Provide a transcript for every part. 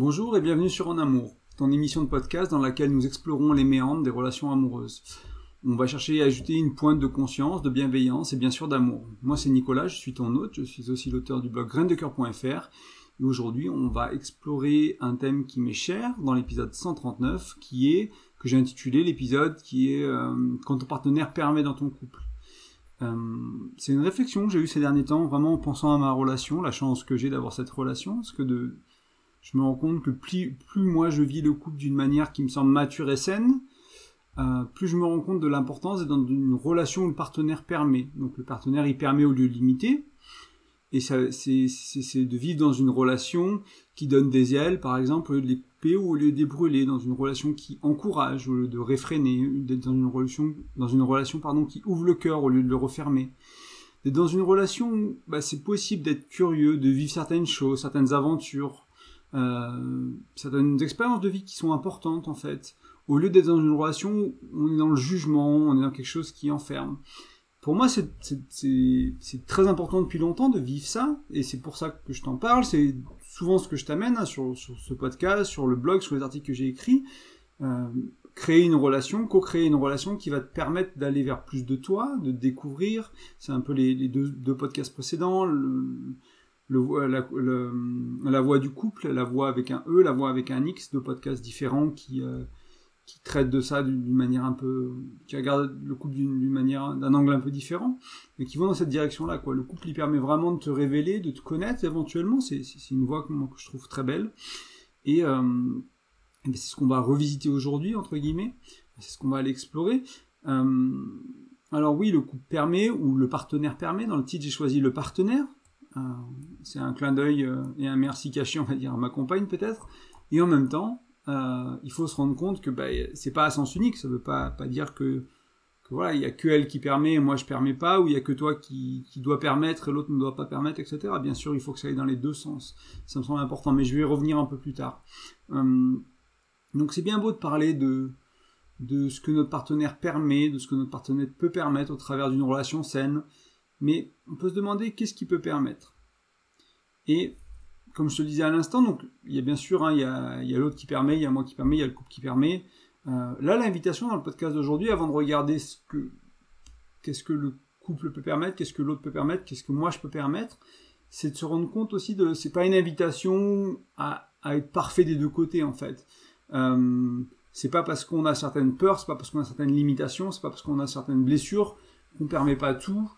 Bonjour et bienvenue sur En Amour, ton émission de podcast dans laquelle nous explorons les méandres des relations amoureuses. On va chercher à ajouter une pointe de conscience, de bienveillance et bien sûr d'amour. Moi c'est Nicolas, je suis ton hôte, je suis aussi l'auteur du blog graindecoeur.fr et aujourd'hui on va explorer un thème qui m'est cher dans l'épisode 139 qui est, que j'ai intitulé l'épisode qui est euh, quand ton partenaire permet dans ton couple. Euh, c'est une réflexion que j'ai eue ces derniers temps, vraiment en pensant à ma relation, la chance que j'ai d'avoir cette relation, parce que de, je me rends compte que plus, plus moi je vis le couple d'une manière qui me semble mature et saine, euh, plus je me rends compte de l'importance d'être dans une relation où le partenaire permet. Donc le partenaire il permet au lieu de limiter, et c'est, de vivre dans une relation qui donne des ailes, par exemple, au lieu de les couper ou au lieu de les brûler, dans une relation qui encourage au lieu de réfréner, d'être dans une relation, dans une relation pardon, qui ouvre le cœur au lieu de le refermer. D'être dans une relation où bah, c'est possible d'être curieux, de vivre certaines choses, certaines aventures, euh, certaines expériences de vie qui sont importantes en fait. Au lieu d'être dans une relation on est dans le jugement, on est dans quelque chose qui enferme pour moi, c'est très important depuis longtemps de vivre ça, et c'est pour ça que je t'en parle. C'est souvent ce que je t'amène hein, sur, ce podcast, sur le blog, sur les articles que j'ai écrits. Euh, créer une relation, co-créer une relation qui va te permettre d'aller vers plus de toi, de découvrir. C'est un peu les, deux, podcasts précédents. La, voix du couple, la voix avec un E, la voix avec un X, deux podcasts différents qui, euh, qui traite de ça d'une manière un peu, qui regarde le couple d'une manière, d'un angle un peu différent, mais qui vont dans cette direction-là, quoi. Le couple, il permet vraiment de te révéler, de te connaître éventuellement. C'est une voie que, je trouve très belle. Et, euh, ben, c'est ce qu'on va revisiter aujourd'hui, entre guillemets. C'est ce qu'on va aller explorer. Euh, alors oui, le couple permet, ou le partenaire permet. Dans le titre, j'ai choisi le partenaire. Euh, c'est un clin d'œil et un merci caché, on va dire, à ma compagne peut-être. Et en même temps, euh, il faut se rendre compte que bah, c'est pas à sens unique. Ça veut pas, dire que, voilà, il y a que elle qui permet et moi je permets pas, ou il y a que toi qui, doit permettre et l'autre ne doit pas permettre, etc. Bien sûr, il faut que ça aille dans les deux sens. Ça me semble important, mais je vais y revenir un peu plus tard. Euh, donc c'est bien beau de parler de ce que notre partenaire permet, de ce que notre partenaire peut permettre au travers d'une relation saine, mais on peut se demander qu'est-ce qui peut permettre. Et comme je te le disais à l'instant, donc il y a bien sûr, hein, il y a, l'autre qui permet, il y a moi qui permet, il y a le couple qui permet. Euh, là, l'invitation dans le podcast d'aujourd'hui, avant de regarder ce que, qu'est-ce que le couple peut permettre, qu'est-ce que l'autre peut permettre, qu'est-ce que moi je peux permettre, c'est de se rendre compte aussi de, c'est pas une invitation à, être parfait des deux côtés en fait. Euh, c'est pas parce qu'on a certaines peurs, c'est pas parce qu'on a certaines limitations, c'est pas parce qu'on a certaines blessures qu'on permet pas tout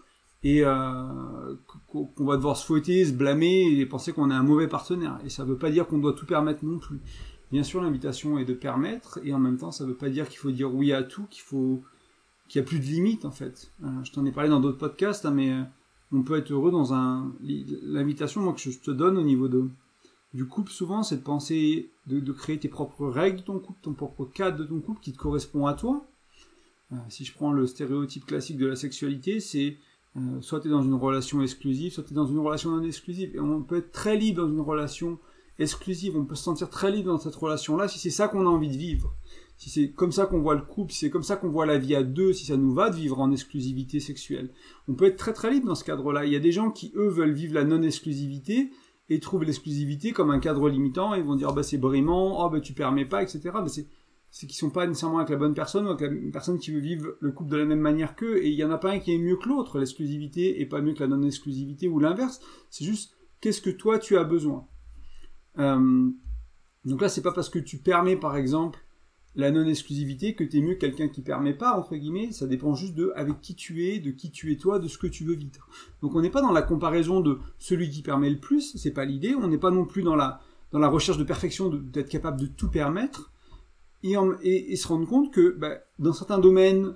et euh, qu'on va devoir se fouetter, se blâmer et penser qu'on est un mauvais partenaire. Et ça ne veut pas dire qu'on doit tout permettre non plus. Bien sûr, l'invitation est de permettre, et en même temps, ça ne veut pas dire qu'il faut dire oui à tout, qu'il faut qu'il n'y a plus de limites en fait. Euh, je t'en ai parlé dans d'autres podcasts, hein, mais euh, on peut être heureux dans un. L'invitation, moi, que je te donne au niveau de du couple, souvent, c'est de penser, de, de, créer tes propres règles de ton couple, ton propre cadre de ton couple qui te correspond à toi. si je prends le stéréotype classique de la sexualité, c'est euh, soit tu es dans une relation exclusive, soit tu es dans une relation non exclusive. Et on peut être très libre dans une relation exclusive, on peut se sentir très libre dans cette relation-là si c'est ça qu'on a envie de vivre. Si c'est comme ça qu'on voit le couple, si c'est comme ça qu'on voit la vie à deux, si ça nous va de vivre en exclusivité sexuelle. On peut être très très libre dans ce cadre-là. Il y a des gens qui, eux, veulent vivre la non-exclusivité et trouvent l'exclusivité comme un cadre limitant et vont dire, bah c'est brimant, oh bah tu permets pas, etc. Mais c'est c'est qu'ils sont pas nécessairement avec la bonne personne ou avec la personne qui veut vivre le couple de la même manière qu'eux. Et il y en a pas un qui est mieux que l'autre. L'exclusivité est pas mieux que la non-exclusivité ou l'inverse. C'est juste qu'est-ce que toi tu as besoin? Euh, donc là, c'est pas parce que tu permets, par exemple, la non-exclusivité que tu es mieux que quelqu'un qui permet pas, entre guillemets. Ça dépend juste de avec qui tu es, de qui tu es toi, de ce que tu veux vivre. Donc on n'est pas dans la comparaison de celui qui permet le plus. C'est pas l'idée. On n'est pas non plus dans la, dans la recherche de perfection d'être capable de tout permettre et, se rendre compte que bah, dans certains domaines,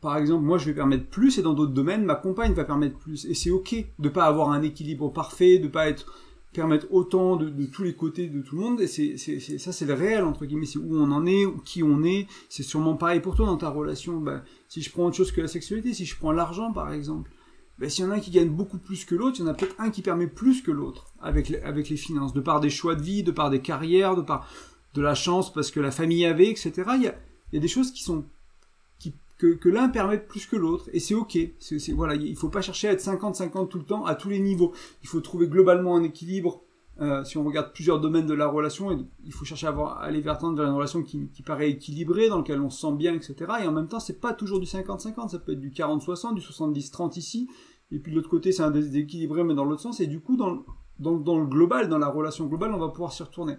par exemple, moi je vais permettre plus, et dans d'autres domaines, ma compagne va permettre plus. Et c'est ok de pas avoir un équilibre parfait, de pas être permettre autant de, tous les côtés de tout le monde. Et c'est, ça, c'est le réel entre guillemets, c'est où on en est, qui on est. C'est sûrement pareil pour toi dans ta relation. Bah, si je prends autre chose que la sexualité, si je prends l'argent par exemple, bah, s'il y en a un qui gagne beaucoup plus que l'autre, il y en a peut-être un qui permet plus que l'autre avec avec les finances, de par des choix de vie, de par des carrières, de par de la chance parce que la famille avait, etc. Il y a, des choses qui sont que, l'un permet plus que l'autre et c'est ok. C'est, voilà, il faut pas chercher à être 50-50 tout le temps à tous les niveaux. Il faut trouver globalement un équilibre euh, si on regarde plusieurs domaines de la relation, il faut chercher à, avoir, aller vers, vers une relation qui, qui, paraît équilibrée, dans laquelle on se sent bien, etc. Et en même temps, c'est pas toujours du 50-50, ça peut être du 40-60, du 70-30 ici, et puis de l'autre côté, c'est un déséquilibré, mais dans l'autre sens, et du coup, dans, dans, dans, le global, dans la relation globale, on va pouvoir s'y retourner.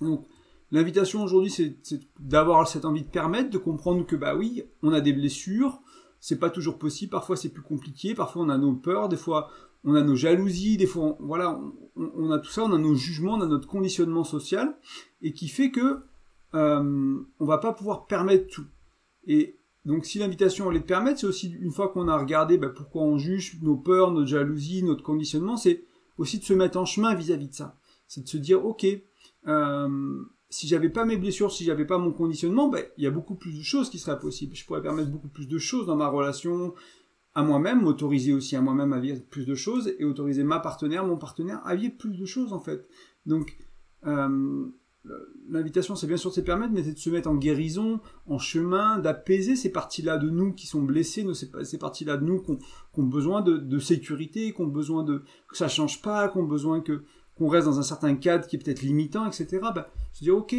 Donc, l'invitation aujourd'hui, c'est d'avoir cette envie de permettre, de comprendre que, bah oui, on a des blessures, c'est pas toujours possible, parfois c'est plus compliqué, parfois on a nos peurs, des fois on a nos jalousies, des fois, voilà, on, a tout ça, on a nos jugements, on a notre conditionnement social, et qui fait que euh, on va pas pouvoir permettre tout. Et donc, si l'invitation est de permettre, c'est aussi une fois qu'on a regardé bah, pourquoi on juge nos peurs, notre jalousie, notre conditionnement, c'est aussi de se mettre en chemin vis-à-vis de ça. C'est de se dire, ok, euh, si j'avais pas mes blessures, si j'avais pas mon conditionnement, bah, il y a beaucoup plus de choses qui seraient possibles. Je pourrais permettre beaucoup plus de choses dans ma relation, à moi-même, m'autoriser aussi à moi-même à vivre plus de choses et autoriser ma partenaire, mon partenaire à vivre plus de choses en fait. Donc euh, l'invitation c'est bien sûr de se permettre, mais c'est de se mettre en guérison, en chemin, d'apaiser ces parties-là de nous qui sont blessées, ces, parties-là de nous qui ont, besoin de, sécurité, qui ont besoin de que ça change pas, qui ont besoin que qu'on reste dans un certain cadre qui est peut-être limitant, etc. Bah, se dire ok,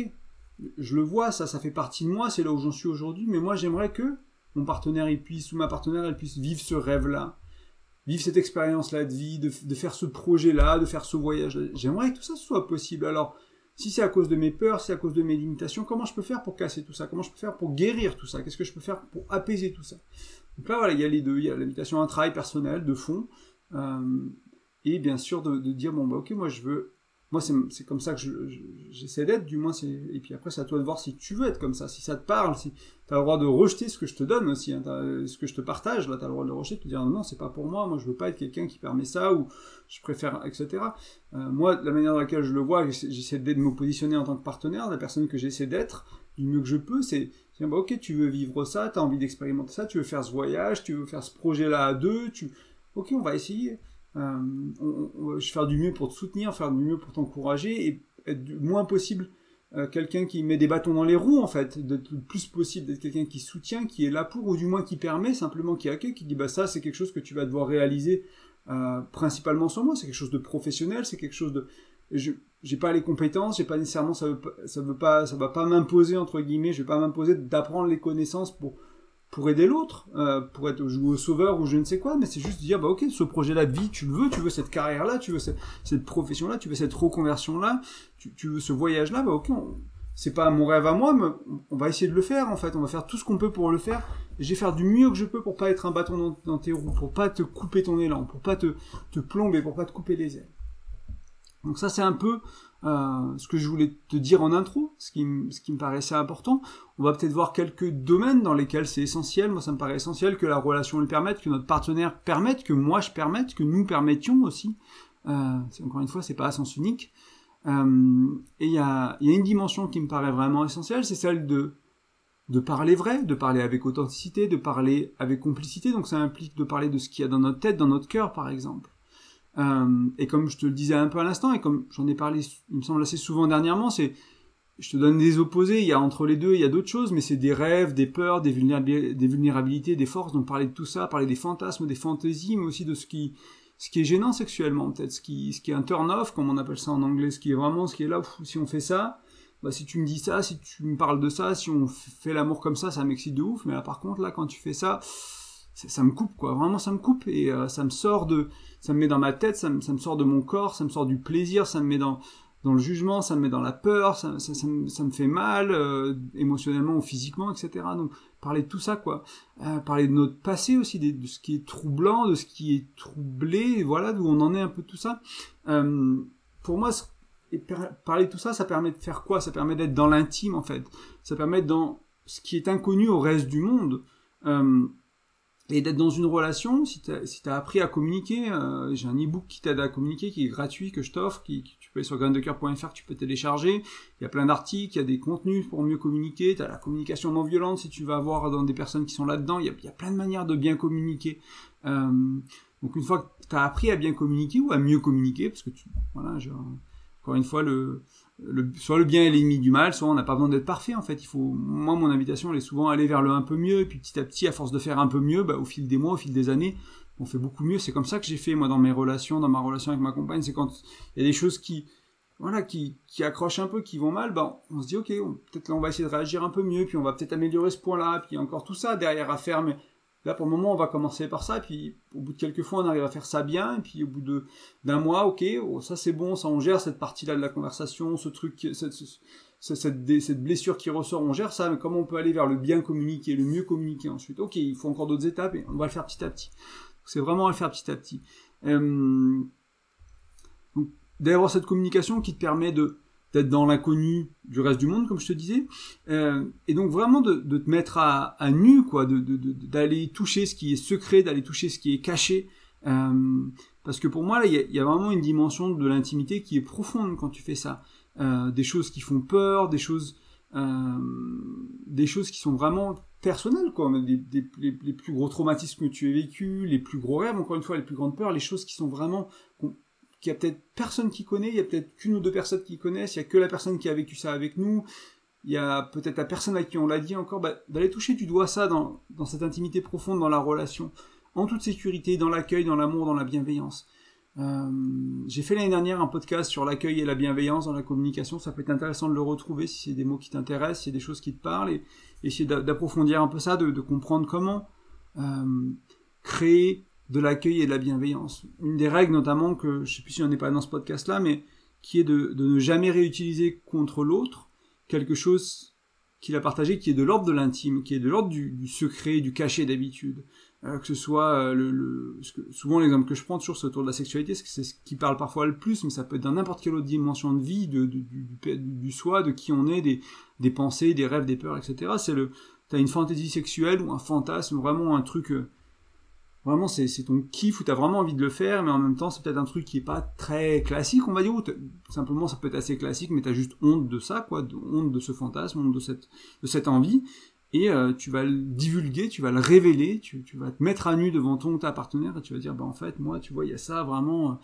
je le vois, ça, ça fait partie de moi, c'est là où j'en suis aujourd'hui, mais moi j'aimerais que mon partenaire il puisse, ou ma partenaire elle puisse vivre ce rêve-là, vivre cette expérience-là de vie, de, faire ce projet-là, de faire ce voyage-là. J'aimerais que tout ça soit possible. Alors, si c'est à cause de mes peurs, si c'est à cause de mes limitations, comment je peux faire pour casser tout ça? Comment je peux faire pour guérir tout ça? Qu'est-ce que je peux faire pour apaiser tout ça? Donc là, voilà, il y a les deux. Il y a l'invitation à un travail personnel, de fond, euh, et bien sûr de, dire, bon, bah ok, moi je veux moi c'est comme ça que j'essaie d'être du moins et puis après c'est à toi de voir si tu veux être comme ça si ça te parle si tu as le droit de rejeter ce que je te donne aussi hein, ce que je te partage là tu as le droit de le rejeter de te dire non c'est pas pour moi moi je veux pas être quelqu'un qui permet ça ou je préfère etc euh, moi la manière dans laquelle je le vois j'essaie de me positionner en tant que partenaire la personne que j'essaie d'être du mieux que je peux c'est bah, ok tu veux vivre ça tu as envie d'expérimenter ça tu veux faire ce voyage tu veux faire ce projet là à deux tu ok on va essayer euh, faire du mieux pour te soutenir, faire du mieux pour t'encourager et être du moins possible euh, quelqu'un qui met des bâtons dans les roues en fait, d'être le plus possible d'être quelqu'un qui soutient, qui est là pour, ou du moins qui permet, simplement qui accueille, qui dit bah ça c'est quelque chose que tu vas devoir réaliser euh, principalement sur moi, c'est quelque chose de professionnel, c'est quelque chose de, je j'ai pas les compétences, j'ai pas nécessairement ça veut, ça veut pas, ça va pas m'imposer entre guillemets, je vais pas m'imposer d'apprendre les connaissances pour pour aider l'autre, euh, pour être jouer au sauveur ou je ne sais quoi, mais c'est juste dire bah ok ce projet-là de vie tu le veux, tu veux cette carrière-là, tu veux cette, cette profession-là, tu veux cette reconversion-là, tu, tu, veux ce voyage-là, bah ok c'est pas mon rêve à moi, mais on va essayer de le faire en fait, on va faire tout ce qu'on peut pour le faire. Et je faire du mieux que je peux pour pas être un bâton dans, dans, tes roues, pour pas te couper ton élan, pour pas te, te plomber, pour pas te couper les ailes. Donc ça c'est un peu euh, ce que je voulais te dire en intro, ce qui, ce qui me paraissait important. On va peut-être voir quelques domaines dans lesquels c'est essentiel. Moi, ça me paraît essentiel que la relation le permette, que notre partenaire permette, que moi je permette, que nous permettions aussi. Euh, encore une fois, c'est pas à sens unique. Euh, et il y a, y a, une dimension qui me paraît vraiment essentielle, c'est celle de de parler vrai, de parler avec authenticité, de parler avec complicité. Donc ça implique de parler de ce qu'il y a dans notre tête, dans notre cœur, par exemple. Euh, et comme je te le disais un peu à l'instant, et comme j'en ai parlé, il me semble assez souvent dernièrement, c'est je te donne des opposés, il y a entre les deux, il y a d'autres choses, mais c'est des rêves, des peurs, des, vulnérabilités, des forces, donc parler de tout ça, parler des fantasmes, des fantaisies, mais aussi de ce qui, ce qui est gênant sexuellement, peut-être, ce qui, ce qui est un turn-off, comme on appelle ça en anglais, ce qui est vraiment, ce qui est là, si on fait ça, bah, si tu me dis ça, si tu me parles de ça, si on fait l'amour comme ça, ça m'excite de ouf, mais là, par contre, là, quand tu fais ça, ça, me coupe, quoi, vraiment, ça me coupe, et euh, ça me sort de, ça me met dans ma tête, ça me, ça me, sort de mon corps, ça me sort du plaisir, ça me met dans, dans le jugement, ça me met dans la peur, ça, ça, ça me, me, fait mal euh, émotionnellement ou physiquement, etc. Donc parler de tout ça, quoi. Euh, parler de notre passé aussi, de, ce qui est troublant, de ce qui est troublé, voilà, d'où on en est un peu tout ça. Euh, pour moi, et parler de tout ça, ça permet de faire quoi? Ça permet d'être dans l'intime, en fait. Ça permet d'être dans ce qui est inconnu au reste du monde. Et d'être dans une relation, si tu as, si appris à communiquer, euh, j'ai un e-book qui t'aide à communiquer, qui est gratuit, que je t'offre, qui, tu peux aller sur graindecoeur.fr, tu peux télécharger, il y a plein d'articles, il y a des contenus pour mieux communiquer, tu as la communication non violente, si tu vas voir dans des personnes qui sont là-dedans, il y a, plein de manières de bien communiquer. Euh, donc une fois que tu as appris à bien communiquer, ou à mieux communiquer, parce que tu, voilà, je, encore une fois, le, soit le bien est l'ennemi du mal, soit on n'a pas besoin d'être parfait en fait. Il faut, moi mon invitation elle est souvent aller vers le un peu mieux, puis petit à petit, à force de faire un peu mieux, bah, au fil des mois, au fil des années, on fait beaucoup mieux. C'est comme ça que j'ai fait moi dans mes relations, dans ma relation avec ma compagne. C'est quand il y a des choses qui, voilà, qui, qui accrochent un peu, qui vont mal, ben, on se dit ok, peut-être là on va essayer de réagir un peu mieux, puis on va peut-être améliorer ce point-là, puis encore tout ça derrière à faire. Mais là pour le moment on va commencer par ça, puis au bout de quelques fois on arrive à faire ça bien, et puis au bout d'un mois, ok, oh, ça c'est bon, ça on gère cette partie-là de la conversation, ce truc, cette, blessure qui ressort, on gère ça, mais comment on peut aller vers le bien communiquer, le mieux communiquer ensuite? Ok, il faut encore d'autres étapes, et on va le faire petit à petit. C'est vraiment à le faire petit à petit. Euh, d'avoir cette communication qui te permet de d'être dans l'inconnu du reste du monde, comme je te disais, euh, et donc vraiment de, te mettre à, nu, quoi, d'aller de, toucher ce qui est secret, d'aller toucher ce qui est caché, euh, parce que pour moi, là, il y, a vraiment une dimension de l'intimité qui est profonde quand tu fais ça. Euh, des choses qui font peur, des choses, des choses qui sont vraiment personnelles, quoi. Des, les, plus gros traumatismes que tu as vécu, les plus gros rêves, encore une fois, les plus grandes peurs, les choses qui sont vraiment qu'il y a peut-être personne qui connaît, il y a peut-être qu'une ou deux personnes qui connaissent, il y a que la personne qui a vécu ça avec nous, il y a peut-être la personne à qui on l'a dit encore, bah, d'aller toucher du doigt ça dans, cette intimité profonde dans la relation, en toute sécurité, dans l'accueil, dans l'amour, dans la bienveillance. Euh, j'ai fait l'année dernière un podcast sur l'accueil et la bienveillance dans la communication. Ça peut être intéressant de le retrouver si c'est des mots qui t'intéressent, si c'est des choses qui te parlent, et, essayer d'approfondir un peu ça, de, de comprendre comment euh, créer de l'accueil et de la bienveillance. Une des règles notamment que, je sais plus si on n'est pas dans ce podcast-là, mais qui est de, ne jamais réutiliser contre l'autre quelque chose qu'il a partagé qui est de l'ordre de l'intime, qui est de l'ordre du, secret, du caché d'habitude. Euh, que ce soit euh, le, souvent l'exemple que je prends toujours autour de la sexualité, c'est ce qui parle parfois le plus, mais ça peut être dans n'importe quelle autre dimension de vie, de, du, soi, de qui on est, des, des pensées, des rêves, des peurs, etc. C'est le, t'as une fantaisie sexuelle ou un fantasme, vraiment un truc euh, vraiment c'est ton kiff où t'as vraiment envie de le faire, mais en même temps c'est peut-être un truc qui est pas très classique, on va dire, ou simplement ça peut être assez classique, mais t'as juste honte de ça, quoi, honte de ce fantasme, honte de cette, envie, et euh, tu vas le divulguer, tu vas le révéler, tu, tu, vas te mettre à nu devant ton ta partenaire, et tu vas dire, bah en fait, moi, tu vois, il y a ça, vraiment, euh,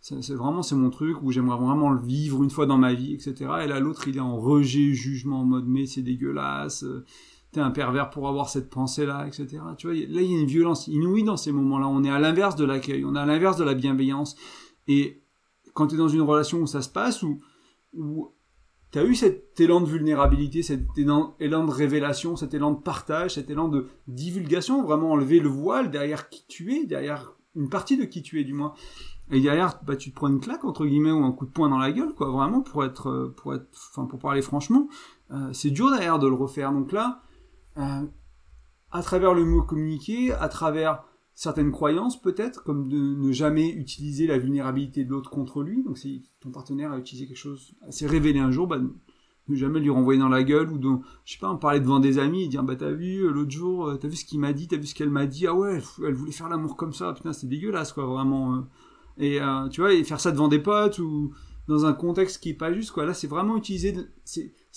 c'est vraiment c'est mon truc où j'aimerais vraiment le vivre une fois dans ma vie, etc. Et là l'autre il est en rejet, jugement, en mode mais c'est dégueulasse. Euh, t'es un pervers pour avoir cette pensée-là, etc. Tu vois, là, il y a une violence inouïe dans ces moments-là. On est à l'inverse de l'accueil, on est à l'inverse de la bienveillance. Et quand t'es dans une relation où ça se passe, où, où t'as eu cet élan de vulnérabilité, cet élan, de révélation, cet élan de partage, cet élan de divulgation, vraiment enlever le voile derrière qui tu es, derrière une partie de qui tu es du moins. Et derrière, bah, tu te prends une claque, entre guillemets, ou un coup de poing dans la gueule, quoi, vraiment, pour être, pour être, enfin, pour parler franchement. Euh, c'est dur derrière de le refaire. Donc là, euh, à travers le mot communiqué, à travers certaines croyances peut-être, comme de ne jamais utiliser la vulnérabilité de l'autre contre lui. Donc si ton partenaire a utilisé quelque chose, s'est révélé un jour, bah, ne jamais lui renvoyer dans la gueule ou de, je sais pas, en parler devant des amis et dire bah t'as vu euh, l'autre jour, euh, t'as vu ce qu'il m'a dit, t'as vu ce qu'elle m'a dit, ah ouais, elle voulait faire l'amour comme ça, putain c'est dégueulasse quoi vraiment. Et tu vois, et faire ça devant des potes ou dans un contexte qui est pas juste quoi. Là c'est vraiment utiliser,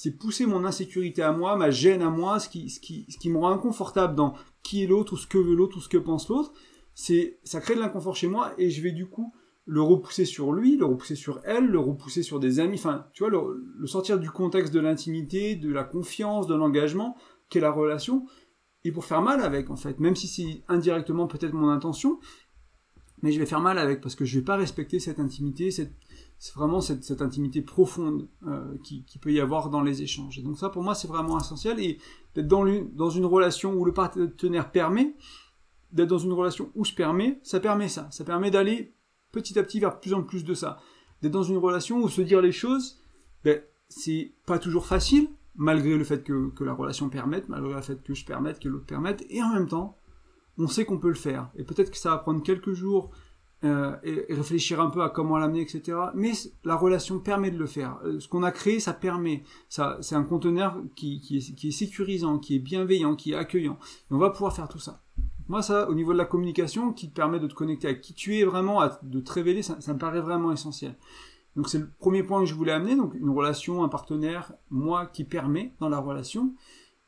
c'est pousser mon insécurité à moi, ma gêne à moi, ce qui, ce qui, ce qui me rend inconfortable dans qui est l'autre, ou ce que veut l'autre, ou ce que pense l'autre. C'est, ça crée de l'inconfort chez moi, et je vais du coup le repousser sur lui, le repousser sur elle, le repousser sur des amis, enfin, tu vois, le, sortir du contexte de l'intimité, de la confiance, de l'engagement, qu'est la relation, et pour faire mal avec, en fait, même si c'est indirectement peut-être mon intention, mais je vais faire mal avec, parce que je vais pas respecter cette intimité, cette, c'est vraiment cette, intimité profonde euh, qui, qui, peut y avoir dans les échanges. Et donc ça, pour moi, c'est vraiment essentiel. Et d'être dans, dans une relation où le partenaire permet, d'être dans une relation où je permets, ça permet ça. Ça permet d'aller petit à petit vers plus en plus de ça. D'être dans une relation où se dire les choses, ben, c'est pas toujours facile, malgré le fait que, que la relation permette, malgré le fait que je permette, que l'autre permette, et en même temps, on sait qu'on peut le faire. Et peut-être que ça va prendre quelques jours, euh, et, réfléchir un peu à comment l'amener, etc. Mais la relation permet de le faire. Euh, ce qu'on a créé, ça permet. Ça, c'est un conteneur qui, qui, est, qui, est, sécurisant, qui est bienveillant, qui est accueillant. On va pouvoir faire tout ça. Moi, ça, au niveau de la communication, qui te permet de te connecter à qui tu es vraiment, de te révéler, ça, ça me paraît vraiment essentiel. Donc c'est le premier point que je voulais amener, donc une relation, un partenaire, moi qui permet dans la relation,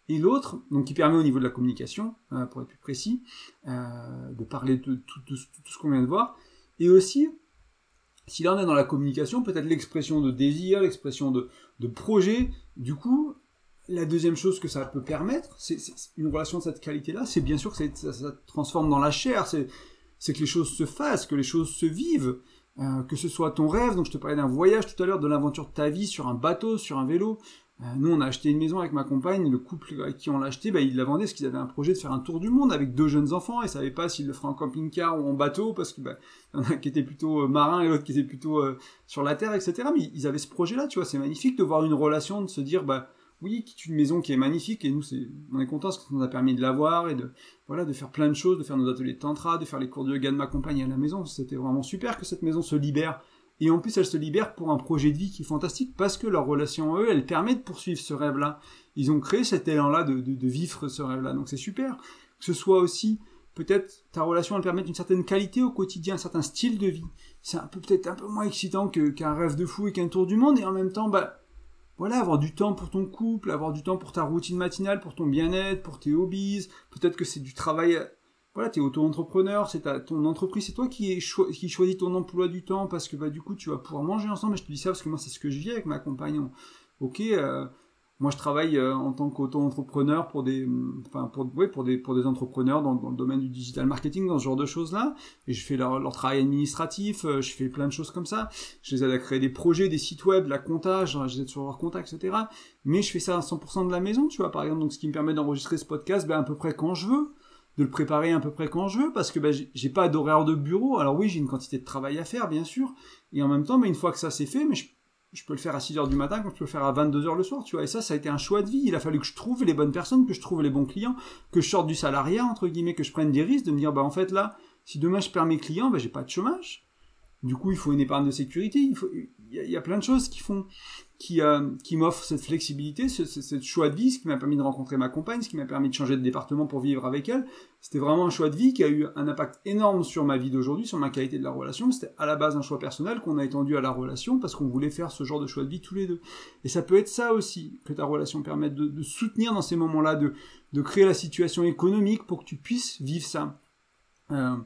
et l'autre, donc qui permet au niveau de la communication, euh, pour être plus précis, euh, de parler de tout, ce qu'on vient de voir, et aussi, si là on est dans la communication, peut-être l'expression de désir, l'expression de, projet, du coup, la deuxième chose que ça peut permettre, c'est une relation de cette qualité-là, c'est bien sûr que ça, ça, transforme dans la chair, c'est c'est que les choses se fassent, que les choses se vivent, euh, que ce soit ton rêve, donc je te parlais d'un voyage tout à l'heure, de l'aventure de ta vie sur un bateau, sur un vélo. Euh, nous, on a acheté une maison avec ma compagne, le couple avec qui on l'a acheté, bah, ils la vendaient parce qu'ils avaient un projet de faire un tour du monde avec deux jeunes enfants, et ils savaient pas s'ils le feraient en camping-car ou en bateau, parce que bah, y en a qui étaient plutôt euh, marins et l'autre qui était plutôt sur la terre, etc. Mais ils avaient ce projet-là, tu vois, c'est magnifique de voir une relation, de se dire, bah, oui, qui une maison qui est magnifique et nous on est content parce que ça nous a permis de l'avoir et de voilà de faire plein de choses, de faire nos ateliers de tantra, de faire les cours de yoga de ma compagne à la maison. C'était vraiment super que cette maison se libère et en plus elle se libère pour un projet de vie qui est fantastique parce que leur relation eux, elle permet de poursuivre ce rêve-là. Ils ont créé cet élan-là de, vivre ce rêve-là, donc c'est super. Que ce soit aussi peut-être ta relation elle permet une certaine qualité au quotidien, un certain style de vie. C'est un peu peut-être un peu moins excitant qu'un rêve de fou et qu'un tour du monde et en même temps bah voilà, avoir du temps pour ton couple, avoir du temps pour ta routine matinale, pour ton bien-être, pour tes hobbies. Peut-être que c'est du travail. Voilà, t'es auto-entrepreneur, c'est ton entreprise, c'est toi qui, qui choisis ton emploi du temps parce que bah du coup tu vas pouvoir manger ensemble. Et je te dis ça parce que moi c'est ce que je vis avec ma compagne. Ok, euh, moi, je travaille euh, en tant qu'auto-entrepreneur pour des, enfin pour, ouais, pour des, pour des entrepreneurs dans, dans, le domaine du digital marketing, dans ce genre de choses-là. Et je fais leur, leur travail administratif, euh, je fais plein de choses comme ça. Je les aide à créer des projets, des sites web, la comptage, je les aide sur leur compta, etc. Mais je fais ça à 100% de la maison, tu vois, par exemple. Donc, ce qui me permet d'enregistrer ce podcast, ben, à peu près quand je veux de le préparer à peu près quand je veux parce que ben, j'ai pas d'horaire de bureau alors oui j'ai une quantité de travail à faire bien sûr et en même temps mais une fois que ça c'est fait mais je, peux le faire à 6 heures du matin, comme je peux le faire à 22 heures le soir, tu vois. Et ça, ça a été un choix de vie. Il a fallu que je trouve les bonnes personnes, que je trouve les bons clients, que je sorte du salariat, entre guillemets, que je prenne des risques, de me dire, bah, en fait, là, si demain je perds mes clients, bah, j'ai pas de chômage. Du coup, il faut une épargne de sécurité. Il faut, il y, a plein de choses qui font, qui, euh, qui m'offrent cette flexibilité, ce, choix de vie, ce qui m'a permis de rencontrer ma compagne, ce qui m'a permis de changer de département pour vivre avec elle. C'était vraiment un choix de vie qui a eu un impact énorme sur ma vie d'aujourd'hui, sur ma qualité de la relation. C'était à la base un choix personnel qu'on a étendu à la relation parce qu'on voulait faire ce genre de choix de vie tous les deux. Et ça peut être ça aussi que ta relation permette de, de soutenir dans ces moments-là, de, de créer la situation économique pour que tu puisses vivre ça. Euh,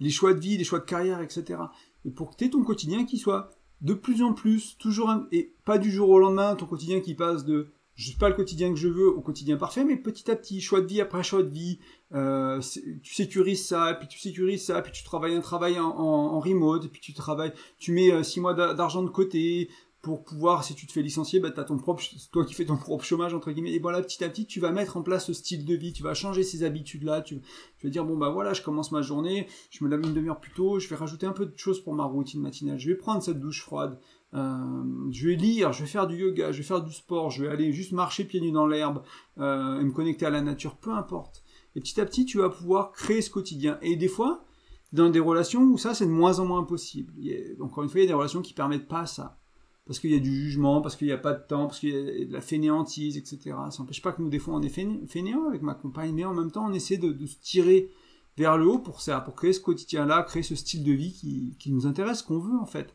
les choix de vie, les choix de carrière, etc. Et pour que tu aies ton quotidien qui soit de plus en plus, toujours et pas du jour au lendemain, ton quotidien qui passe de je pas le quotidien que je veux au quotidien parfait, mais petit à petit, choix de vie après choix de vie, euh, tu sécurises ça, puis tu sécurises ça, puis tu travailles un travail en, remote, puis tu travailles, tu mets euh, six mois d'argent de côté, pour pouvoir, si tu te fais licencier, bah, t'as ton propre, toi qui fais ton propre chômage, entre guillemets, et voilà, petit à petit, tu vas mettre en place ce style de vie, tu vas changer ces habitudes-là, tu, vas dire, bon, bah voilà, je commence ma journée, je me lave une demi-heure plus tôt, je vais rajouter un peu de choses pour ma routine matinale, je vais prendre cette douche froide, euh, je vais lire, je vais faire du yoga, je vais faire du sport, je vais aller juste marcher pieds nus dans l'herbe, euh, et me connecter à la nature, peu importe. Et petit à petit, tu vas pouvoir créer ce quotidien. Et des fois, dans des relations où ça, c'est de moins en moins possible. encore une fois, il y a des relations qui permettent pas ça parce qu'il y a du jugement, parce qu'il n'y a pas de temps, parce qu'il y a de la fainéantise, etc. Ça n'empêche pas que nous, des fois, on est fainéants avec ma compagne, mais en même temps, on essaie de, se tirer vers le haut pour ça, pour créer ce quotidien-là, créer ce style de vie qui, qui nous intéresse, qu'on veut, en fait.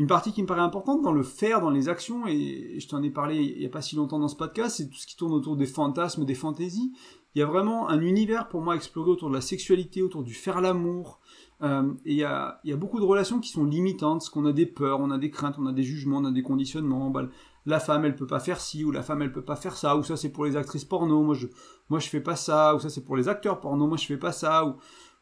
Une partie qui me paraît importante dans le faire, dans les actions, et je t'en ai parlé il n'y a pas si longtemps dans ce podcast, c'est tout ce qui tourne autour des fantasmes, des fantaisies. Il y a vraiment un univers pour moi à explorer autour de la sexualité, autour du faire l'amour, euh, et il y a, beaucoup de relations qui sont limitantes, parce qu'on a des peurs, on a des craintes, on a des jugements, on a des conditionnements. Bah, la femme, elle peut pas faire ci, ou la femme, elle peut pas faire ça, ou ça c'est pour les actrices porno, moi je, moi je fais pas ça, ou ça c'est pour les acteurs porno, moi je fais pas ça, ou,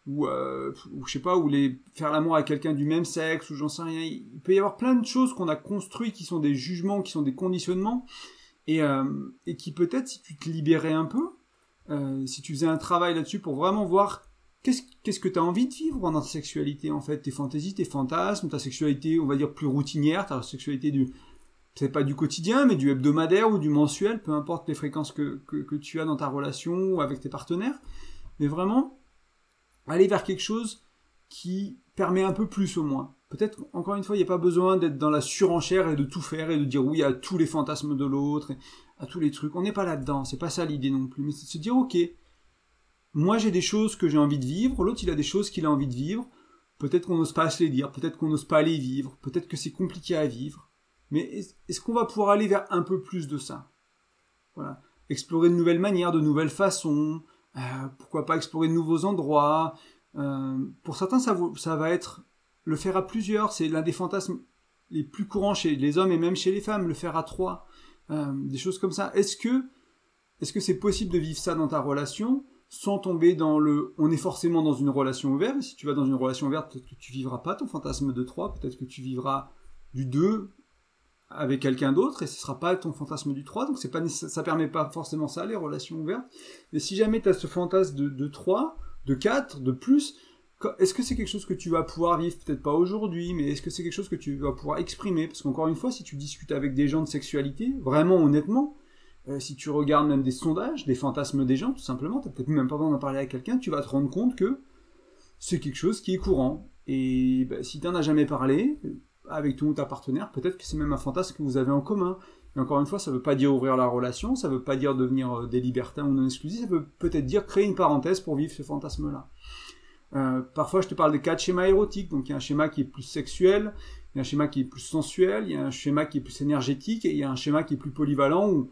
ou, euh, ou je sais pas, ou les faire l'amour avec quelqu'un du même sexe, ou j'en sais rien. Il peut y avoir plein de choses qu'on a construites qui sont des jugements, qui sont des conditionnements, et, euh, et qui peut-être si tu te libérais un peu, euh, si tu faisais un travail là-dessus pour vraiment voir qu'est-ce que tu as envie de vivre dans ta sexualité en fait? Tes fantaisies, tes fantasmes, ta sexualité, on va dire plus routinière, ta sexualité du c'est pas du quotidien, mais du hebdomadaire ou du mensuel, peu importe les fréquences que, que, tu as dans ta relation ou avec tes partenaires. Mais vraiment, aller vers quelque chose qui permet un peu plus au moins. Peut-être, encore une fois, il n'y a pas besoin d'être dans la surenchère et de tout faire et de dire oui à tous les fantasmes de l'autre, à tous les trucs. On n'est pas là-dedans, c'est pas ça l'idée non plus. Mais c'est de se dire ok, moi j'ai des choses que j'ai envie de vivre, l'autre il a des choses qu'il a envie de vivre. Peut-être qu'on n'ose pas se les dire, peut-être qu'on n'ose pas les vivre, peut-être que c'est compliqué à vivre. Mais est-ce qu'on va pouvoir aller vers un peu plus de ça? Voilà. Explorer de nouvelles manières, de nouvelles façons, pourquoi pas explorer de nouveaux endroits. Euh, pour certains, ça, va être le faire à plusieurs, c'est l'un des fantasmes les plus courants chez les hommes et même chez les femmes, le faire à trois, euh, des choses comme ça. Est-ce que est-ce c'est possible de vivre ça dans ta relation sans tomber dans le on est forcément dans une relation ouverte. Si tu vas dans une relation ouverte, peut-être que tu vivras pas ton fantasme de 3, peut-être que tu vivras du 2 avec quelqu'un d'autre et ce sera pas ton fantasme du 3 donc c'est pas ça permet pas forcément ça les relations ouvertes. Mais si jamais tu as ce fantasme de, de 3 de 4 de plus est-ce que c'est quelque chose que tu vas pouvoir vivre? Peut-être pas aujourd'hui mais est-ce que c'est quelque chose que tu vas pouvoir exprimer? Parce qu'encore une fois si tu discutes avec des gens de sexualité vraiment honnêtement euh, si tu regardes même des sondages des fantasmes des gens tout simplement tu peut-être même pas besoin d'en parler à quelqu'un tu vas te rendre compte que c'est quelque chose qui est courant. Et bah, si tu n'en as jamais parlé avec ton ou ta partenaire, peut-être que c'est même un fantasme que vous avez en commun. Et encore une fois, ça ne veut pas dire ouvrir la relation, ça ne veut pas dire devenir euh, des libertins ou non exclusifs, ça veut peut-être dire créer une parenthèse pour vivre ce fantasme-là. Euh, parfois, je te parle des quatre schémas érotiques, donc il y a un schéma qui est plus sexuel, il y a un schéma qui est plus sensuel, il y a un schéma qui est plus énergétique, et il y a un schéma qui est plus polyvalent, où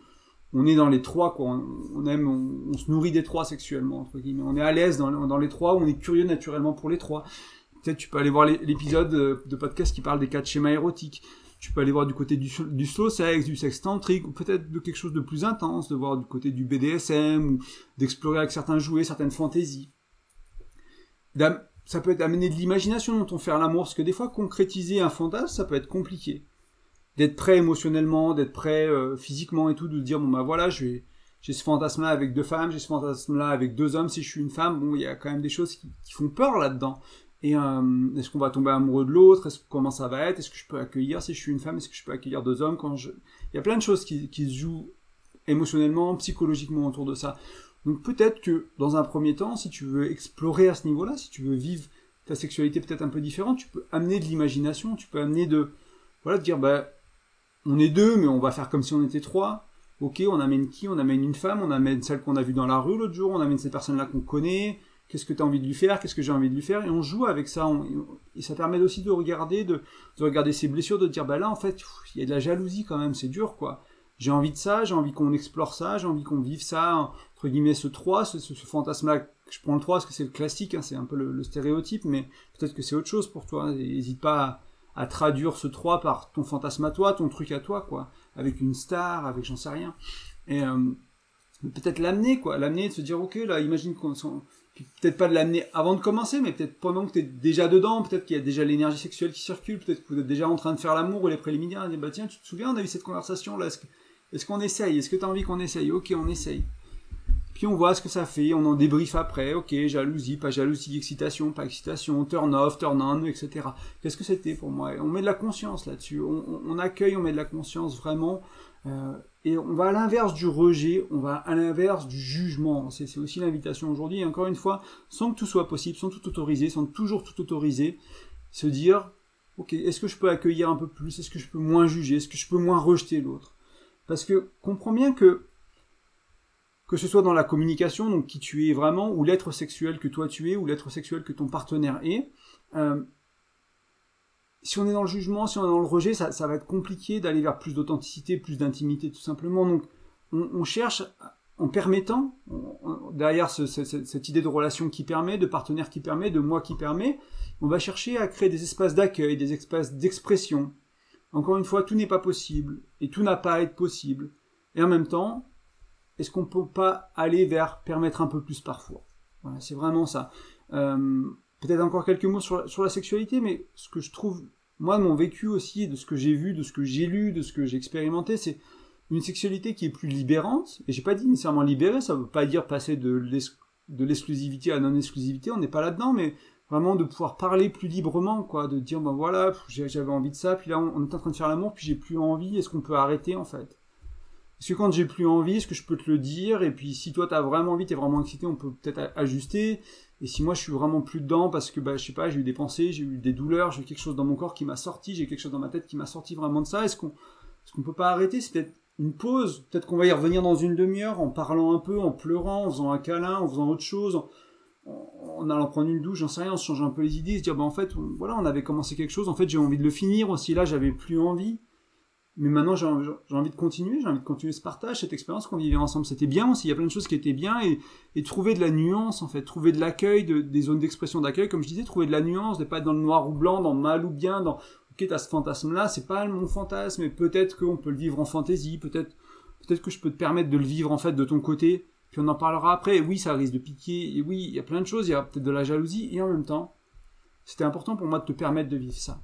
on est dans les trois. On, aime, on, se nourrit des trois sexuellement, entre guillemets. On est à l'aise dans les trois, on est curieux naturellement pour les trois. Peut-être tu peux aller voir l'épisode de podcast qui parle des quatre schémas érotiques. Tu peux aller voir du côté du, slow sex, du sexe tantrique, ou peut-être de quelque chose de plus intense, de voir du côté du BDSM, ou d'explorer avec certains jouets, certaines fantaisies. Ça peut être amener de l'imagination dont on fait l'amour, parce que des fois, concrétiser un fantasme, ça peut être compliqué. D'être prêt émotionnellement, d'être prêt euh, physiquement et tout, de dire, bon bah voilà, j'ai ce fantasme-là avec deux femmes, j'ai ce fantasme-là avec deux hommes, si je suis une femme, bon, il y a quand même des choses qui font peur là-dedans. Et euh, est-ce qu'on va tomber amoureux de l'autre? Comment ça va être? Est-ce que je peux accueillir si je suis une femme Est-ce que je peux accueillir deux hommes Il y a plein de choses qui, qui se jouent émotionnellement, psychologiquement autour de ça. Donc peut-être que dans un premier temps, si tu veux explorer à ce niveau-là, si tu veux vivre ta sexualité peut-être un peu différente, tu peux amener de l'imagination, tu peux amener de voilà de dire bah on est deux mais on va faire comme si on était trois. Ok, on amène qui? On amène une femme, on amène celle qu'on a vue dans la rue l'autre jour, on amène cette personne-là qu'on connaît, qu'est-ce que tu as envie de lui faire, qu'est-ce que j'ai envie de lui faire, et on joue avec ça. et ça permet aussi de regarder, de, regarder ses blessures, de dire, bah là, en fait, il y a de la jalousie quand même, c'est dur, quoi. J'ai envie de ça, j'ai envie qu'on explore ça, j'ai envie qu'on vive ça, entre guillemets, ce 3, ce, ce, fantasme-là. Je prends le 3 parce que c'est le classique, hein, c'est un peu le, stéréotype, mais peut-être que c'est autre chose pour toi. N'hésite pas à, traduire ce 3 par ton fantasme à toi, ton truc à toi, quoi. Avec une star, avec j'en sais rien. Et euh, peut-être l'amener, quoi. L'amener, de se dire, ok, là, imagine qu'on peut-être pas de l'amener avant de commencer, mais peut-être pendant que tu es déjà dedans, peut-être qu'il y a déjà l'énergie sexuelle qui circule, peut-être que vous êtes déjà en train de faire l'amour ou les préliminaires, et bah tiens, tu te souviens, on a eu cette conversation là, est-ce qu'on essaye? Est-ce que tu as envie qu'on essaye? Ok, on essaye. Puis on voit ce que ça fait, on en débrief après, ok, jalousie, pas jalousie, excitation, pas excitation, turn off, turn on, etc. Qu'est-ce que c'était pour moi? On met de la conscience là-dessus, on, accueille, on met de la conscience vraiment. Euh, et on va à l'inverse du rejet, on va à l'inverse du jugement. C'est aussi l'invitation aujourd'hui. encore une fois, sans que tout soit possible, sans tout autoriser, sans toujours tout autoriser, se dire, ok, est-ce que je peux accueillir un peu plus? Est-ce que je peux moins juger? Est-ce que je peux moins rejeter l'autre? Parce que comprends bien que que ce soit dans la communication, donc qui tu es vraiment, ou l'être sexuel que toi tu es, ou l'être sexuel que ton partenaire est, euh, si on est dans le jugement, si on est dans le rejet, ça, va être compliqué d'aller vers plus d'authenticité, plus d'intimité, tout simplement. Donc, on, cherche, en permettant, derrière cette idée de relation qui permet, de partenaire qui permet, de moi qui permet, on va chercher à créer des espaces d'accueil, des espaces d'expression. Encore une fois, tout n'est pas possible, et tout n'a pas à être possible. Et en même temps, est-ce qu'on peut pas aller vers permettre un peu plus parfois? Voilà, c'est vraiment ça. Euh, peut-être encore quelques mots sur la sexualité, mais ce que je trouve moi, mon vécu aussi, de ce que j'ai vu, de ce que j'ai lu, de ce que j'ai expérimenté, c'est une sexualité qui est plus libérante. Et j'ai pas dit nécessairement libérée, ça veut pas dire passer de l'exclusivité à non-exclusivité, on n'est pas là-dedans, mais vraiment de pouvoir parler plus librement, quoi, de dire, ben voilà, j'avais envie de ça, puis là, on est en train de faire l'amour, puis j'ai plus envie, est-ce qu'on peut arrêter, en fait? Est-ce que quand j'ai plus envie, est-ce que je peux te le dire? Et puis, si toi, t'as vraiment envie, t'es vraiment excité, on peut peut-être ajuster. Et si moi je suis vraiment plus dedans parce que bah je sais pas, j'ai eu des pensées, j'ai eu des douleurs, j'ai eu quelque chose dans mon corps qui m'a sorti, j'ai quelque chose dans ma tête qui m'a sorti vraiment de ça, est-ce qu'on est-ce qu'on peut pas arrêter? C'est peut-être une pause, peut-être qu'on va y revenir dans une demi-heure en parlant un peu, en pleurant, en faisant un câlin, en faisant autre chose, en, allant prendre une douche, j'en sais rien, en se changeant un peu les idées, se dire bah en fait voilà, on avait commencé quelque chose, en fait j'ai envie de le finir aussi. Là, j'avais plus envie. Mais maintenant, j'ai envie de continuer, j'ai envie de continuer ce partage, cette expérience qu'on vivait ensemble. C'était bien aussi, il y a plein de choses qui étaient bien, et, trouver de la nuance, en fait, trouver de l'accueil, de, des zones d'expression d'accueil, comme je disais, trouver de la nuance, de pas être dans le noir ou blanc, dans mal ou bien, dans, ok, t'as ce fantasme-là, c'est pas mon fantasme, mais peut-être qu'on peut le vivre en fantaisie, peut-être, peut-être que je peux te permettre de le vivre, en fait, de ton côté, puis on en parlera après, et oui, ça risque de piquer, et oui, il y a plein de choses, il y a peut-être de la jalousie, et en même temps, c'était important pour moi de te permettre de vivre ça.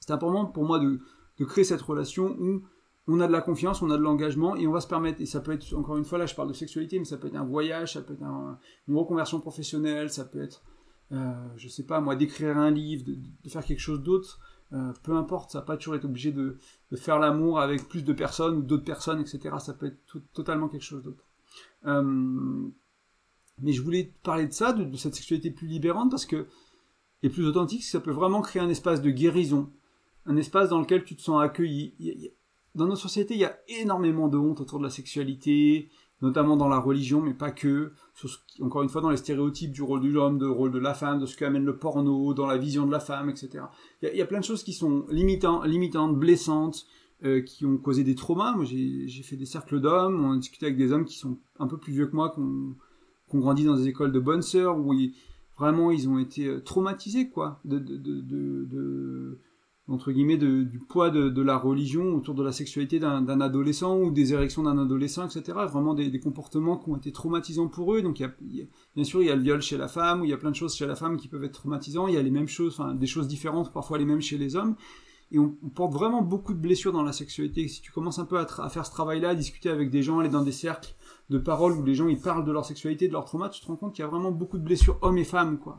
C'était important pour moi de, de créer cette relation où on a de la confiance, on a de l'engagement et on va se permettre, et ça peut être, encore une fois, là je parle de sexualité, mais ça peut être un voyage, ça peut être une reconversion professionnelle, ça peut être, euh, je sais pas moi, d'écrire un livre, de, faire quelque chose d'autre, euh, peu importe, ça n'a pas toujours été obligé de, faire l'amour avec plus de personnes ou d'autres personnes, etc. Ça peut être totalement quelque chose d'autre. Euh, mais je voulais parler de ça, de, cette sexualité plus libérante, parce que, et plus authentique, ça peut vraiment créer un espace de guérison, un espace dans lequel tu te sens accueilli dans notre société, il y a énormément de honte autour de la sexualité, notamment dans la religion, mais pas que. encore une fois, dans les stéréotypes du rôle de l'homme, du rôle de la femme, de ce qu'amène le porno, dans la vision de la femme, etc. Il y a, plein de choses qui sont limitantes, blessantes, euh, qui ont causé des traumas. Moi, j'ai fait des cercles d'hommes, on a discuté avec des hommes qui sont un peu plus vieux que moi, qui ont, grandi dans des écoles de bonnes sœurs, où vraiment ils ont été euh, traumatisés, quoi, de entre guillemets, du poids de, la religion autour de la sexualité d'un adolescent ou des érections d'un adolescent, etc. Vraiment des, comportements qui ont été traumatisants pour eux. Donc, bien sûr, il y a le viol chez la femme, ou il y a plein de choses chez la femme qui peuvent être traumatisants. Il y a les mêmes choses, des choses différentes, parfois les mêmes chez les hommes. Et on, porte vraiment beaucoup de blessures dans la sexualité. Si tu commences un peu à, faire ce travail-là, à discuter avec des gens, aller dans des cercles de parole où les gens ils parlent de leur sexualité, de leur trauma, tu te rends compte qu'il y a vraiment beaucoup de blessures hommes et femmes, quoi.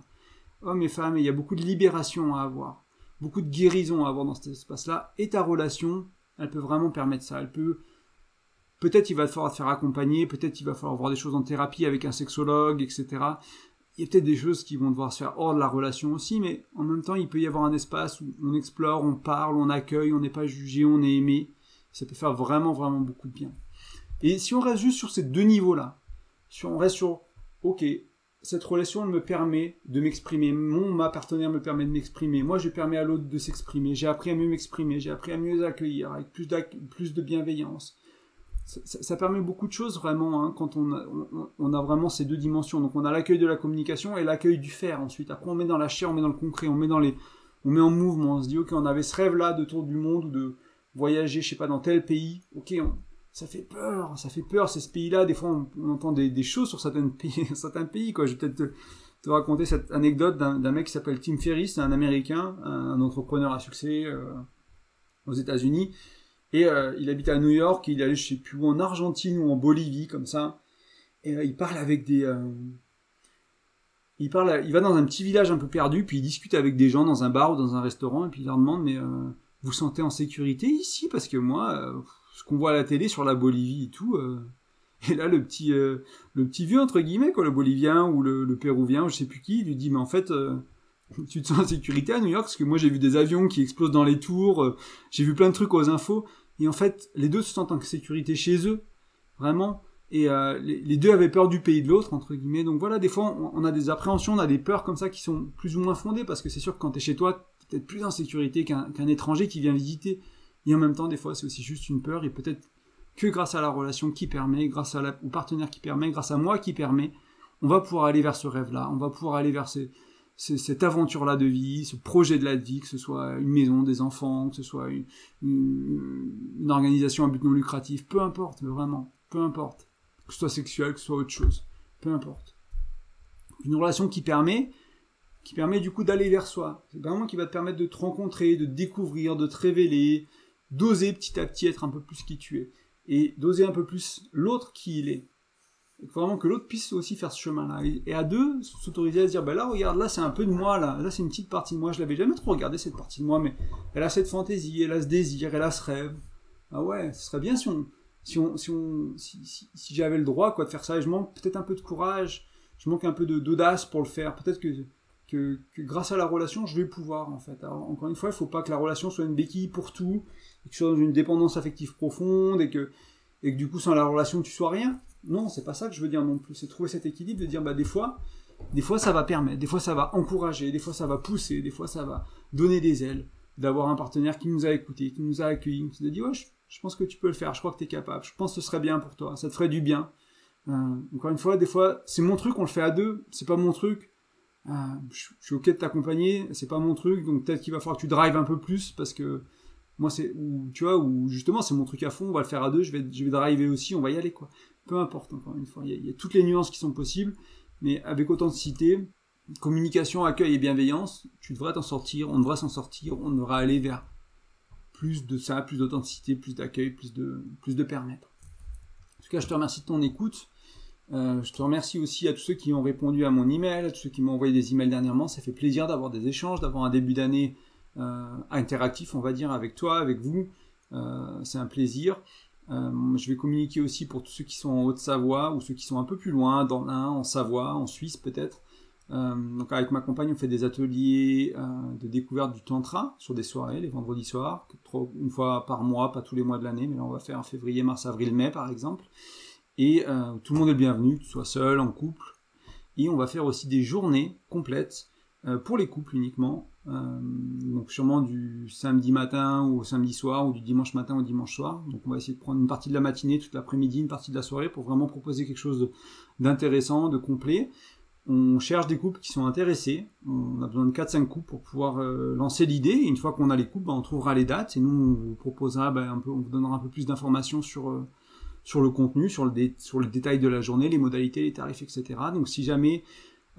Hommes et femmes, et il y a beaucoup de libération à avoir beaucoup de guérison à avoir dans cet espace-là, et ta relation, elle peut vraiment permettre ça. Elle peut, peut-être il va falloir te faire accompagner, peut-être il va falloir voir des choses en thérapie avec un sexologue, etc. Il y a peut-être des choses qui vont devoir se faire hors de la relation aussi, mais en même temps, il peut y avoir un espace où on explore, on parle, on accueille, on n'est pas jugé, on est aimé. Ça peut faire vraiment, vraiment beaucoup de bien. Et si on reste juste sur ces deux niveaux-là, si on reste sur, ok, cette relation me permet de m'exprimer. Mon, ma partenaire me permet de m'exprimer. Moi, je permets à l'autre de s'exprimer. J'ai appris à mieux m'exprimer. J'ai appris à mieux accueillir avec plus, plus de bienveillance. Ça, permet beaucoup de choses vraiment hein, quand on a, on, a, vraiment ces deux dimensions. Donc on a l'accueil de la communication et l'accueil du faire ensuite. Après on met dans la chair, on met dans le concret, on met dans les, on met en mouvement. On se dit ok on avait ce rêve là de tour du monde ou de voyager je sais pas dans tel pays. Ok on, ça fait peur, ça fait peur, c'est ce pays-là, des fois on, entend des, choses sur certains pays, certains pays, quoi. Je vais peut-être te, raconter cette anecdote d'un mec qui s'appelle Tim Ferriss, un américain, un, entrepreneur à succès euh, aux États-Unis, et euh, il habite à New York, il est allé je sais plus où, en Argentine ou en Bolivie, comme ça, et euh, il parle avec des... il, parle, il va dans un petit village un peu perdu, puis il discute avec des gens dans un bar ou dans un restaurant, et puis il leur demande, mais vous sentez en sécurité ici? Parce que moi ce qu'on voit à la télé sur la Bolivie et tout. Euh, et là, le petit, euh, le petit vieux, entre guillemets, quoi, le Bolivien ou le, Péruvien, je sais plus qui, lui dit, mais en fait, euh, tu te sens en sécurité à New York Parce que moi, j'ai vu des avions qui explosent dans les tours, j'ai vu plein de trucs aux infos. Et en fait, les deux se sentent en sécurité chez eux, vraiment. Et les, deux avaient peur du pays de l'autre, entre guillemets. Donc voilà, des fois, on, a des appréhensions, on a des peurs comme ça qui sont plus ou moins fondées, parce que c'est sûr que quand tu es chez toi, tu es peut-être plus en sécurité qu'un étranger qui vient visiter. Et en même temps, des fois, c'est aussi juste une peur, et peut-être que grâce à la relation qui permet, grâce à la, au partenaire qui permet, grâce à moi qui permet, on va pouvoir aller vers ce rêve-là, on va pouvoir aller vers cette aventure-là de vie, ce projet de la vie, que ce soit une maison, des enfants, que ce soit une, organisation à but non lucratif, peu importe, vraiment, peu importe. Que ce soit sexuel, que ce soit autre chose, peu importe. Une relation qui permet, qui permet du coup d'aller vers soi. C'est vraiment qui va te permettre de te rencontrer, de découvrir, de te révéler, d'oser petit à petit être un peu plus qui tu es. Et d'oser un peu plus l'autre qui il est. Il vraiment que l'autre puisse aussi faire ce chemin-là. Et à deux, s'autoriser à se dire, bah là, regarde, là, c'est un peu de moi, là. Là, c'est une petite partie de moi. Je l'avais jamais trop regardé, cette partie de moi, mais elle a cette fantaisie, elle a ce désir, elle a ce rêve. Ah ouais, ce serait bien si on, si on, si on, si, j'avais le droit, quoi, de faire ça. Et je manque peut-être un peu de courage. Je manque un peu d'audace pour le faire. Peut-être que, que, grâce à la relation, je vais pouvoir, en fait. encore une fois, il faut pas que la relation soit une béquille pour tout et que tu sois dans une dépendance affective profonde et que, et que du coup sans la relation tu sois rien. Non, c'est pas ça que je veux dire non plus. C'est trouver cet équilibre de dire bah des fois, des fois ça va permettre, des fois ça va encourager, des fois ça va pousser, des fois ça va donner des ailes, d'avoir un partenaire qui nous a écouté, qui nous a accueillis, qui nous a dit ouais je, pense que tu peux le faire, je crois que tu es capable, je pense que ce serait bien pour toi, ça te ferait du bien. Euh, encore une fois, des fois c'est mon truc, on le fait à deux, c'est pas mon truc. Euh, je, suis ok de t'accompagner, c'est pas mon truc, donc peut-être qu'il va falloir que tu drives un peu plus parce que moi c'est tu vois ou justement c'est mon truc à fond on va le faire à deux je vais je vais driver aussi on va y aller quoi. Peu importe encore une fois il y, a, toutes les nuances qui sont possibles mais avec authenticité communication accueil et bienveillance tu devrais t'en sortir on devrait s'en sortir on devra aller vers plus de ça plus d'authenticité plus d'accueil plus de plus de permettre. En tout cas je te remercie de ton écoute euh, je te remercie aussi à tous ceux qui ont répondu à mon email, à tous ceux qui m'ont envoyé des emails dernièrement. Ça fait plaisir d'avoir des échanges, d'avoir un début d'année euh, interactif, on va dire, avec toi, avec vous. Euh, c'est un plaisir. je vais communiquer aussi pour tous ceux qui sont en Haute-Savoie ou ceux qui sont un peu plus loin, dans l'Ain, en Savoie, en Suisse peut-être. donc avec ma compagne, on fait des ateliers de découverte du tantra sur des soirées, les vendredis soirs, une fois par mois, pas tous les mois de l'année, mais là on va faire en février, mars, avril, mai par exemple. Et tout le monde est le bienvenu, que tu sois seul, en couple. Et on va faire aussi des journées complètes pour les couples uniquement, euh, donc sûrement du samedi matin au samedi soir ou du dimanche matin au dimanche soir. Donc on va essayer de prendre une partie de la matinée, toute l'après-midi, une partie de la soirée pour vraiment proposer quelque chose d'intéressant, de, complet. On cherche des couples qui sont intéressés. On a besoin de 4-5 couples pour pouvoir euh, lancer l'idée. Et une fois qu'on a les couples, ben, on trouvera les dates et nous on vous proposera peu, on vous donnera un peu plus d'informations sur euh, sur le contenu, sur le, sur le détail de la journée, les modalités, les tarifs, etc. Donc si jamais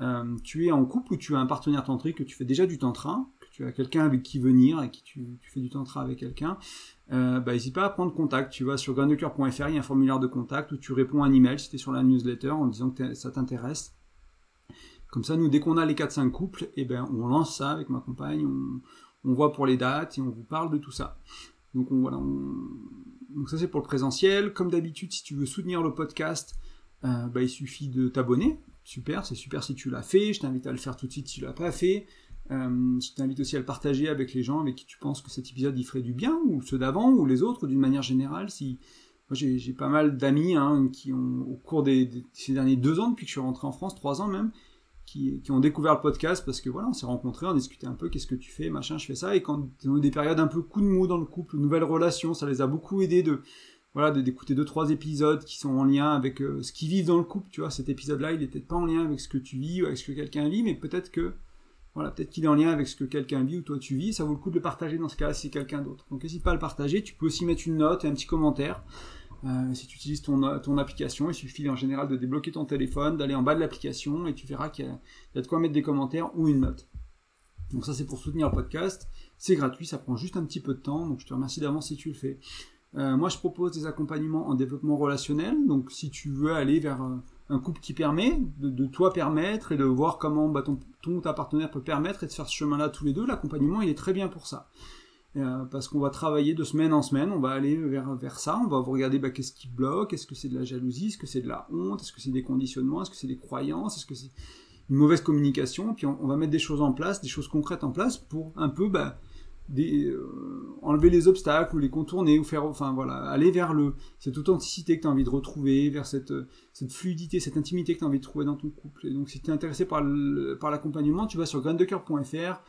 euh, tu es en couple ou tu as un partenaire tantrique, que tu fais déjà du tantra, que tu as quelqu'un avec qui venir et qui tu, fais du tantra avec quelqu'un, euh, bah, n'hésite pas à prendre contact. Tu vas sur graindecoeur.fr, il y a un formulaire de contact où tu réponds à un email si tu es sur la newsletter en disant que ça t'intéresse. Comme ça, nous, dès qu'on a les 4-5 couples, eh ben, on lance ça avec ma compagne, on, voit pour les dates et on vous parle de tout ça. Donc voilà, donc ça c'est pour le présentiel. Comme d'habitude, si tu veux soutenir le podcast, euh, bah, il suffit de t'abonner super, c'est super si tu l'as fait, je t'invite à le faire tout de suite si tu l'as pas fait. Euh, je t'invite aussi à le partager avec les gens avec qui tu penses que cet épisode y ferait du bien, ou ceux d'avant, ou les autres, d'une manière générale. Si j'ai pas mal d'amis hein, qui ont, au cours des, ces derniers deux ans, depuis que je suis rentré en France, trois ans même, qui, qui ont découvert le podcast parce que voilà, on s'est rencontrés, on discutait un peu, qu'est-ce que tu fais, machin, je fais ça, et quand ils ont eu des périodes un peu coup de mou dans le couple, nouvelles relations, ça les a beaucoup aidés de voilà, d'écouter deux trois épisodes qui sont en lien avec euh, ce qu'ils vivent dans le couple, tu vois. Cet épisode-là, il n'est peut-être pas en lien avec ce que tu vis ou avec ce que quelqu'un vit, mais peut-être que voilà, peut-être qu'il est en lien avec ce que quelqu'un vit ou toi tu vis. Ça vaut le coup de le partager dans ce cas-là si c'est quelqu'un d'autre. Donc n'hésite pas à le partager. Tu peux aussi mettre une note et un petit commentaire. Euh, si tu utilises ton, ton application, il suffit en général de débloquer ton téléphone, d'aller en bas de l'application et tu verras qu'il y, y, a de quoi mettre des commentaires ou une note. Donc ça c'est pour soutenir le podcast. C'est gratuit, ça prend juste un petit peu de temps, donc je te remercie d'avance si tu le fais. Euh, moi, je propose des accompagnements en développement relationnel. Donc, si tu veux aller vers euh, un couple qui permet, de, toi permettre et de voir comment bah, ton, ton, ta partenaire peut permettre et de faire ce chemin-là tous les deux, l'accompagnement, il est très bien pour ça. Euh, parce qu'on va travailler de semaine en semaine, on va aller vers, vers ça, on va regarder bah, qu'est-ce qui bloque, est-ce que c'est de la jalousie, est-ce que c'est de la honte, est-ce que c'est des conditionnements, est-ce que c'est des croyances, est-ce que c'est une mauvaise communication, puis on, va mettre des choses en place, des choses concrètes en place pour un peu bah, euh, enlever les obstacles ou les contourner ou faire enfin voilà aller vers le cette authenticité que tu as envie de retrouver vers cette cette fluidité cette intimité que tu as envie de trouver dans ton couple. Et donc si tu es intéressé par par l'accompagnement tu vas sur graindecoeur.fr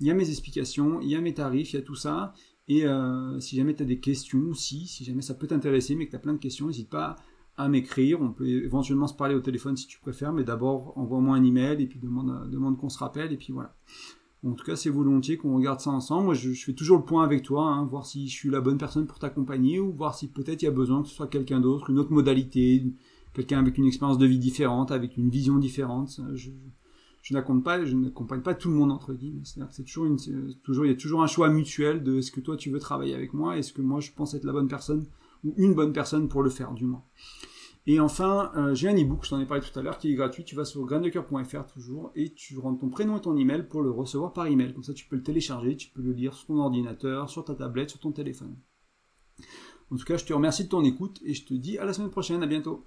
il y a mes explications il y a mes tarifs il y a tout ça et euh, si jamais tu as des questions aussi si jamais ça peut t'intéresser mais que tu as plein de questions n'hésite pas à m'écrire on peut éventuellement se parler au téléphone si tu préfères mais d'abord envoie-moi un email et puis demande demande qu'on se rappelle et puis voilà en tout cas, c'est volontiers qu'on regarde ça ensemble. Moi, je, fais toujours le point avec toi, hein, voir si je suis la bonne personne pour t'accompagner ou voir si peut-être il y a besoin que ce soit quelqu'un d'autre, une autre modalité, quelqu'un avec une expérience de vie différente, avec une vision différente. Je, je n'accompagne pas, je n'accompagne pas tout le monde entre guillemets. C'est toujours, il y a toujours un choix mutuel de est-ce que toi tu veux travailler avec moi, est-ce que moi je pense être la bonne personne ou une bonne personne pour le faire du moins. Et enfin, euh, j'ai un e-book, je t'en ai parlé tout à l'heure, qui est gratuit. Tu vas sur graindecoeur.fr toujours et tu rentres ton prénom et ton email pour le recevoir par email. Comme ça, tu peux le télécharger, tu peux le lire sur ton ordinateur, sur ta tablette, sur ton téléphone. En tout cas, je te remercie de ton écoute et je te dis à la semaine prochaine. À bientôt.